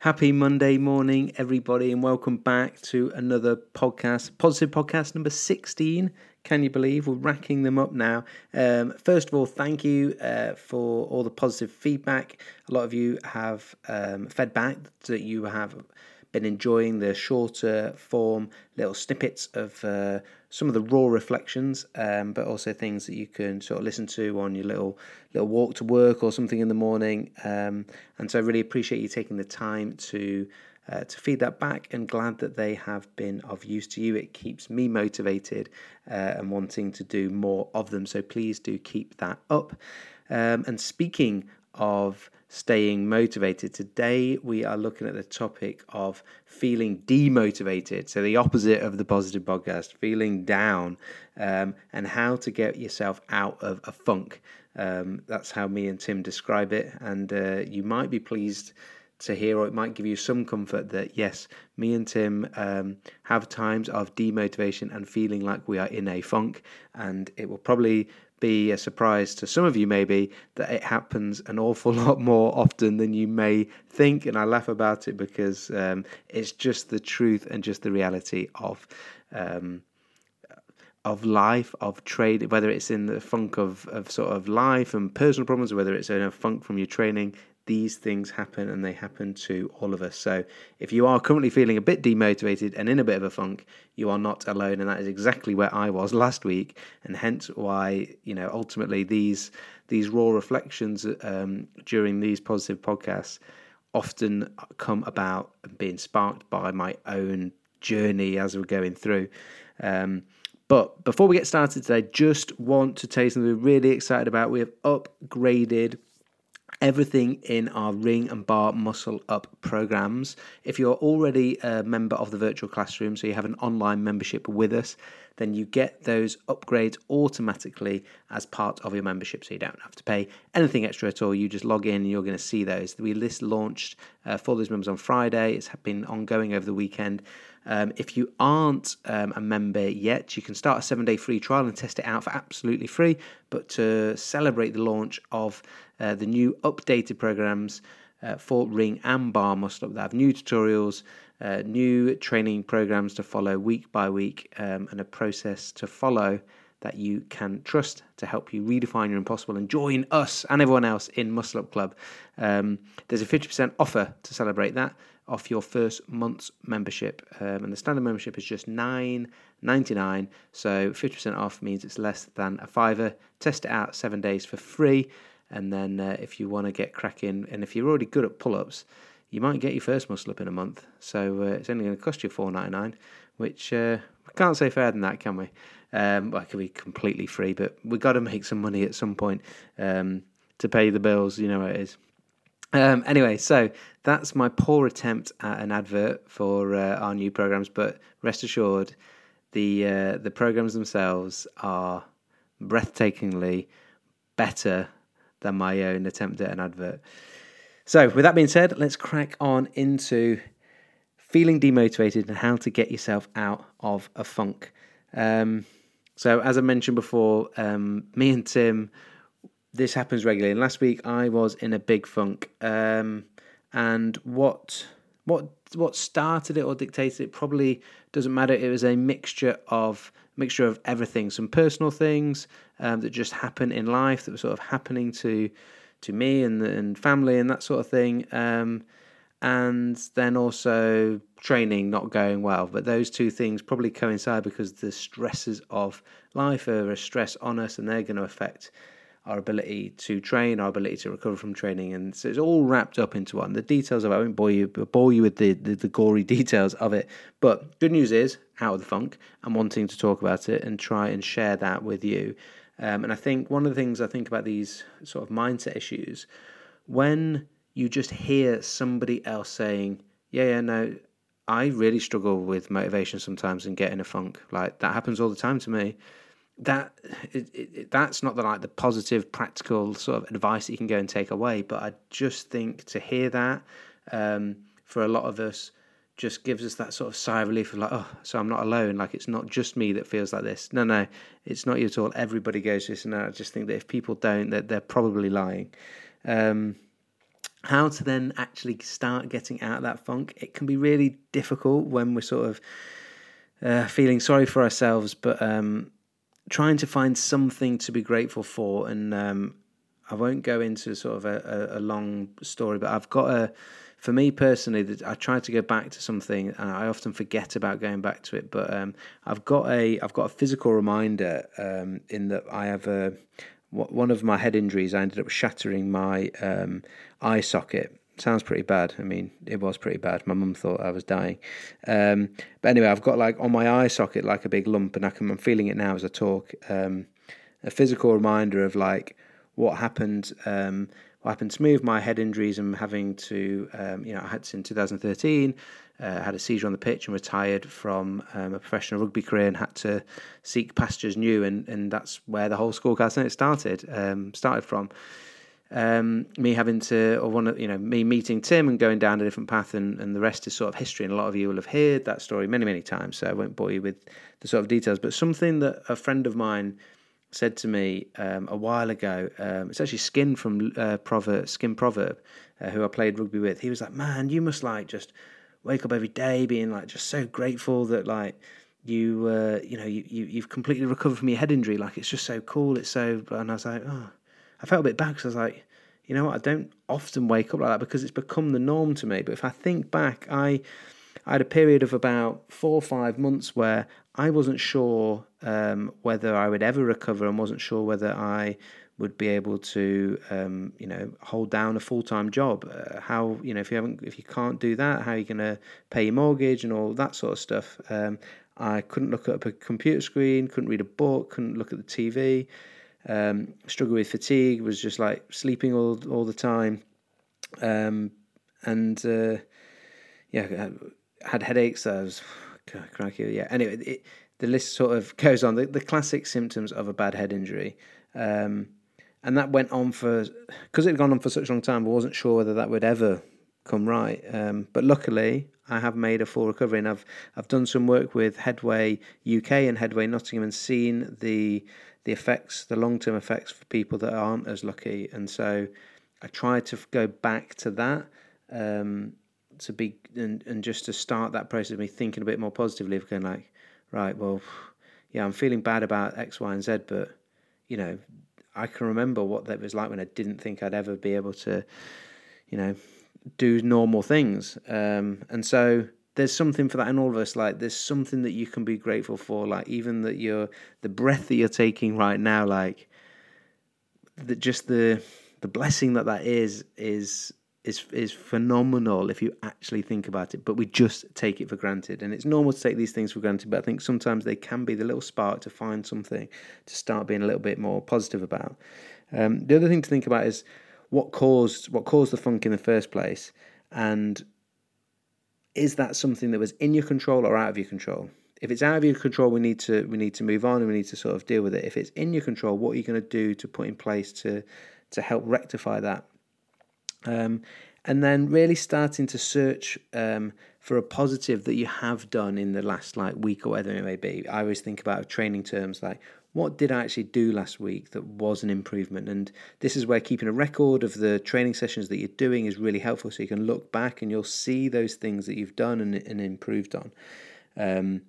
Happy Monday morning, everybody, and welcome back to another podcast, positive podcast number 16. Can you believe we're racking them up now? Um, first of all, thank you uh, for all the positive feedback. A lot of you have um, fed back that you have been enjoying the shorter form little snippets of uh, some of the raw reflections, um, but also things that you can sort of listen to on your little little walk to work or something in the morning. Um, and so I really appreciate you taking the time to. Uh, to feed that back and glad that they have been of use to you. It keeps me motivated uh, and wanting to do more of them. So please do keep that up. Um, and speaking of staying motivated. Today, we are looking at the topic of feeling demotivated. So, the opposite of the positive podcast, feeling down, um, and how to get yourself out of a funk. Um, that's how me and Tim describe it. And uh, you might be pleased to hear, or it might give you some comfort that yes, me and Tim um, have times of demotivation and feeling like we are in a funk, and it will probably be a surprise to some of you, maybe, that it happens an awful lot more often than you may think. And I laugh about it because um, it's just the truth and just the reality of. Um, of life, of trade, whether it's in the funk of, of sort of life and personal problems, or whether it's in a funk from your training, these things happen and they happen to all of us. So if you are currently feeling a bit demotivated and in a bit of a funk, you are not alone. And that is exactly where I was last week. And hence why, you know, ultimately these these raw reflections um, during these positive podcasts often come about being sparked by my own journey as we're going through. Um, but before we get started today, just want to tell you something we're really excited about. We have upgraded everything in our ring and bar muscle up programs. If you're already a member of the virtual classroom, so you have an online membership with us, then you get those upgrades automatically as part of your membership. So you don't have to pay anything extra at all. You just log in and you're going to see those. We list launched uh, for those members on Friday. It's been ongoing over the weekend. Um, if you aren't um, a member yet, you can start a seven day free trial and test it out for absolutely free. But to celebrate the launch of uh, the new updated programs uh, for Ring and Bar Muscle Up, they have new tutorials, uh, new training programs to follow week by week, um, and a process to follow that you can trust to help you redefine your impossible and join us and everyone else in Muscle Up Club. Um, there's a 50% offer to celebrate that off your first month's membership. Um, and the standard membership is just nine ninety nine. So 50% off means it's less than a fiver. Test it out seven days for free. And then uh, if you want to get cracking, and if you're already good at pull ups, you might get your first muscle up in a month. So uh, it's only going to cost you four ninety nine, which uh, we can't say fair than that, can we? Um, well, it could be completely free, but we've got to make some money at some point um, to pay the bills. You know how it is. Um, anyway, so that's my poor attempt at an advert for uh, our new programs, but rest assured, the uh, the programs themselves are breathtakingly better than my own attempt at an advert. So, with that being said, let's crack on into feeling demotivated and how to get yourself out of a funk. Um, so, as I mentioned before, um, me and Tim this happens regularly. And last week I was in a big funk. Um, and what what what started it or dictated it probably doesn't matter. It was a mixture of mixture of everything. Some personal things um, that just happen in life that were sort of happening to to me and and family and that sort of thing. Um, and then also training not going well. But those two things probably coincide because the stresses of life are a stress on us, and they're going to affect our ability to train, our ability to recover from training, and so it's all wrapped up into one. The details of it, I won't bore you, bore you with the, the, the gory details of it. But good news is, out of the funk, I'm wanting to talk about it and try and share that with you. Um, and I think one of the things I think about these sort of mindset issues, when you just hear somebody else saying, "Yeah, yeah, no, I really struggle with motivation sometimes and get in a funk. Like that happens all the time to me." That it, it, that's not the like the positive practical sort of advice that you can go and take away but i just think to hear that um, for a lot of us just gives us that sort of sigh of relief of like oh so i'm not alone. Like it's not just me that feels like this. No no it's not you at all. Everybody goes this and i just think that if people don't that they're, they're probably lying. Um, how to then actually start getting out of that funk. It can be really difficult when we're sort of uh, feeling sorry for ourselves, but um, trying to find something to be grateful for. And um, I won't go into sort of a, a, a, long story, but I've got a, for me personally, that I try to go back to something, and I often forget about going back to it. But um, I've got a, I've got a physical reminder um, in that I have a, one of my head injuries. I ended up shattering my um, eye socket sounds pretty bad. I mean, it was pretty bad. My mum thought I was dying. Um, but anyway, I've got like on my eye socket like a big lump, and I can, I'm feeling it now as I talk. Um, a physical reminder of like what happened. Um, what happened to me with my head injuries and having to, um, you know, I had in 2013. Uh, had a seizure on the pitch and retired from um, a professional rugby career and had to seek pastures new, and, and that's where the whole Scorecast started um, started from um, me having to, or one of, you know, me meeting Tim and going down a different path, and, and the rest is sort of history. And a lot of you will have heard that story many, many times. So I won't bore you with the sort of details. But something that a friend of mine said to me um, a while ago, um, it's actually Skin from uh, Proverb, Skin Proverb, uh, who I played rugby with. He was like, "Man, you must like just wake up every day being like just so grateful that like." You, uh, you know, you, you you've completely recovered from your head injury. Like it's just so cool. It's so, and I was like, oh, I felt a bit bad because I was like, you know what, I don't often wake up like that because it's become the norm to me. But if I think back, I, I had a period of about four or five months where I wasn't sure um, whether I would ever recover and wasn't sure whether I would be able to, um, you know, hold down a full time job. Uh, how, you know, if you haven't, if you can't do that, how are you going to pay your mortgage and all that sort of stuff? Um, I couldn't look up a computer screen, couldn't read a book, couldn't look at the TV. Um, struggle with fatigue, was just like sleeping all all the time, um, and uh, yeah, had headaches. I was crikey, yeah. Anyway, it, the list sort of goes on. The, the classic symptoms of a bad head injury, um, and that went on for because it had gone on for such a long time. I wasn't sure whether that would ever come right. Um, but luckily, I have made a full recovery, and I've I've done some work with Headway UK and Headway Nottingham, and seen the the effects, the long term effects for people that aren't as lucky. And so I tried to go back to that um, to be and, and just to start that process of me thinking a bit more positively of going like, right, well, yeah, I'm feeling bad about X, Y, and Z, but you know, I can remember what that was like when I didn't think I'd ever be able to, you know, do normal things. Um, and so there's something for that in all of us. Like there's something that you can be grateful for. Like even that you're the breath that you're taking right now. Like that, just the the blessing that that is is is is phenomenal if you actually think about it. But we just take it for granted, and it's normal to take these things for granted. But I think sometimes they can be the little spark to find something to start being a little bit more positive about. Um, the other thing to think about is what caused what caused the funk in the first place, and is that something that was in your control or out of your control? If it's out of your control, we need to we need to move on and we need to sort of deal with it. If it's in your control, what are you going to do to put in place to to help rectify that? Um, and then really starting to search um, for a positive that you have done in the last like week or whatever it may be. I always think about training terms like what did I actually do last week that was an improvement? And this is where keeping a record of the training sessions that you're doing is really helpful. So you can look back and you'll see those things that you've done and, and improved on. Um,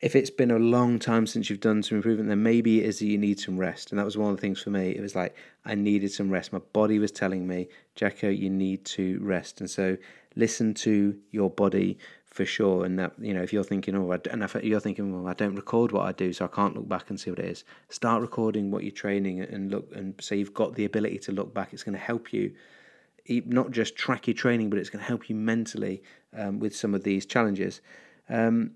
if it's been a long time since you've done some improvement, then maybe it is that you need some rest. And that was one of the things for me. It was like I needed some rest. My body was telling me, Jacko, you need to rest. And so listen to your body for sure. And that you know, if you're thinking, oh, and if you're thinking, well, I don't record what I do, so I can't look back and see what it is. Start recording what you're training and look, and so you've got the ability to look back. It's going to help you not just track your training, but it's going to help you mentally um, with some of these challenges. Um,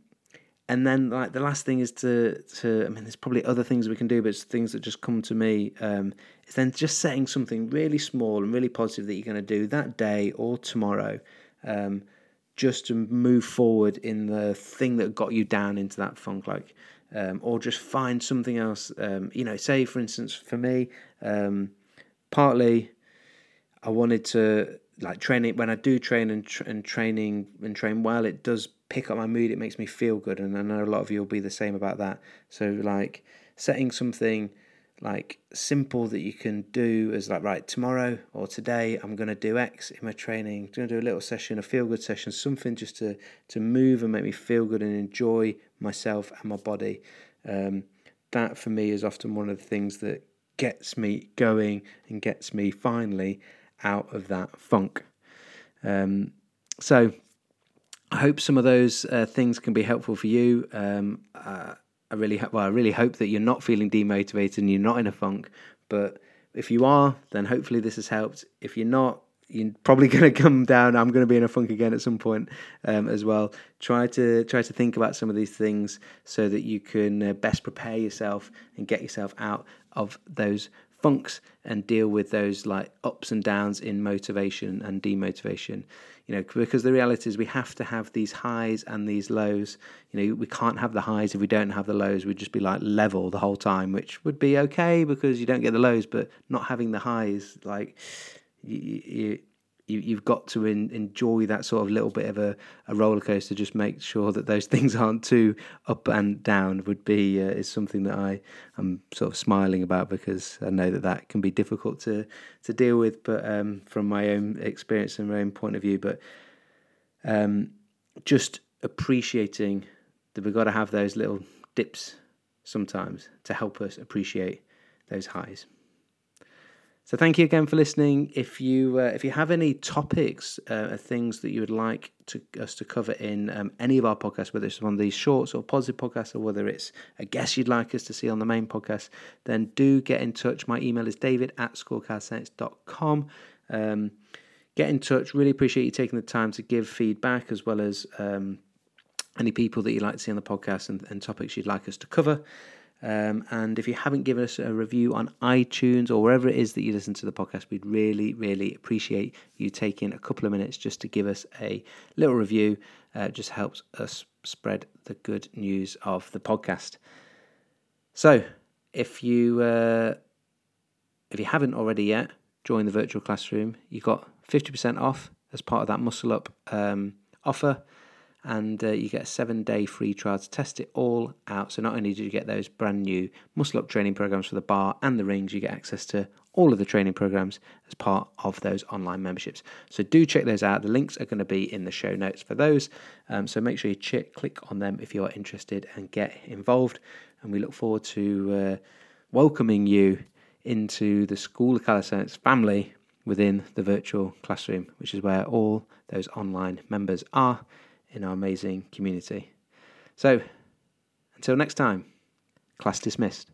and then, like the last thing is to to I mean, there's probably other things we can do, but it's things that just come to me. Um, is then just setting something really small and really positive that you're going to do that day or tomorrow. Um, just to move forward in the thing that got you down into that funk, like, um, or just find something else. Um, you know, say for instance, for me, um, partly I wanted to like training when I do train and tra- and training and train well, it does pick up my mood. It makes me feel good, and I know a lot of you will be the same about that. So like setting something like simple that you can do as like right tomorrow or today I'm going to do X in my training. I'm going to do a little session, a feel good session, something just to to move and make me feel good and enjoy myself and my body. Um, that for me is often one of the things that gets me going and gets me finally out of that funk. Um, so I hope some of those uh, things can be helpful for you. Um, uh, I really, well, I really hope that you're not feeling demotivated and you're not in a funk. But if you are, then hopefully this has helped. If you're not, you're probably going to come down. I'm going to be in a funk again at some point um, as well. Try to try to think about some of these things so that you can uh, best prepare yourself and get yourself out of those funks and deal with those like ups and downs in motivation and demotivation. You know because the reality is we have to have these highs and these lows. You know we can't have the highs if we don't have the lows. We'd just be like level the whole time which would be okay because you don't get the lows but not having the highs like you, you you, have got to in, enjoy that sort of little bit of a, a roller coaster. Just make sure that those things aren't too up and down. Would be uh, is something that I am sort of smiling about because I know that that can be difficult to to deal with. But um, from my own experience and my own point of view, but um, just appreciating that we've got to have those little dips sometimes to help us appreciate those highs. So thank you again for listening. If you uh, if you have any topics, uh, things that you would like to, us to cover in um, any of our podcasts, whether it's one of these shorts or positive podcasts, or whether it's a guest you'd like us to see on the main podcast, then do get in touch. My email is david at schoolofcalisthenics.com. Um, get in touch. Really appreciate you taking the time to give feedback as well as um, any people that you'd like to see on the podcast and, and topics you'd like us to cover. Um, and if you haven't given us a review on iTunes or wherever it is that you listen to the podcast, we'd really, really appreciate you taking a couple of minutes just to give us a little review. Uh, just helps us spread the good news of the podcast. So, if you uh, if you haven't already yet, join the virtual classroom. You got fifty percent off as part of that Muscle Up um, offer and uh, you get a seven day free trial to test it all out. So, not only do you get those brand new muscle up training programs for the bar and the rings, you get access to all of the training programs as part of those online memberships. So, do check those out. The links are going to be in the show notes for those. Um, so, make sure you ch- click on them if you're interested and get involved. And we look forward to uh, welcoming you into the School of Calisthenics family within the virtual classroom, which is where all those online members are in our amazing community. So, until next time, class dismissed.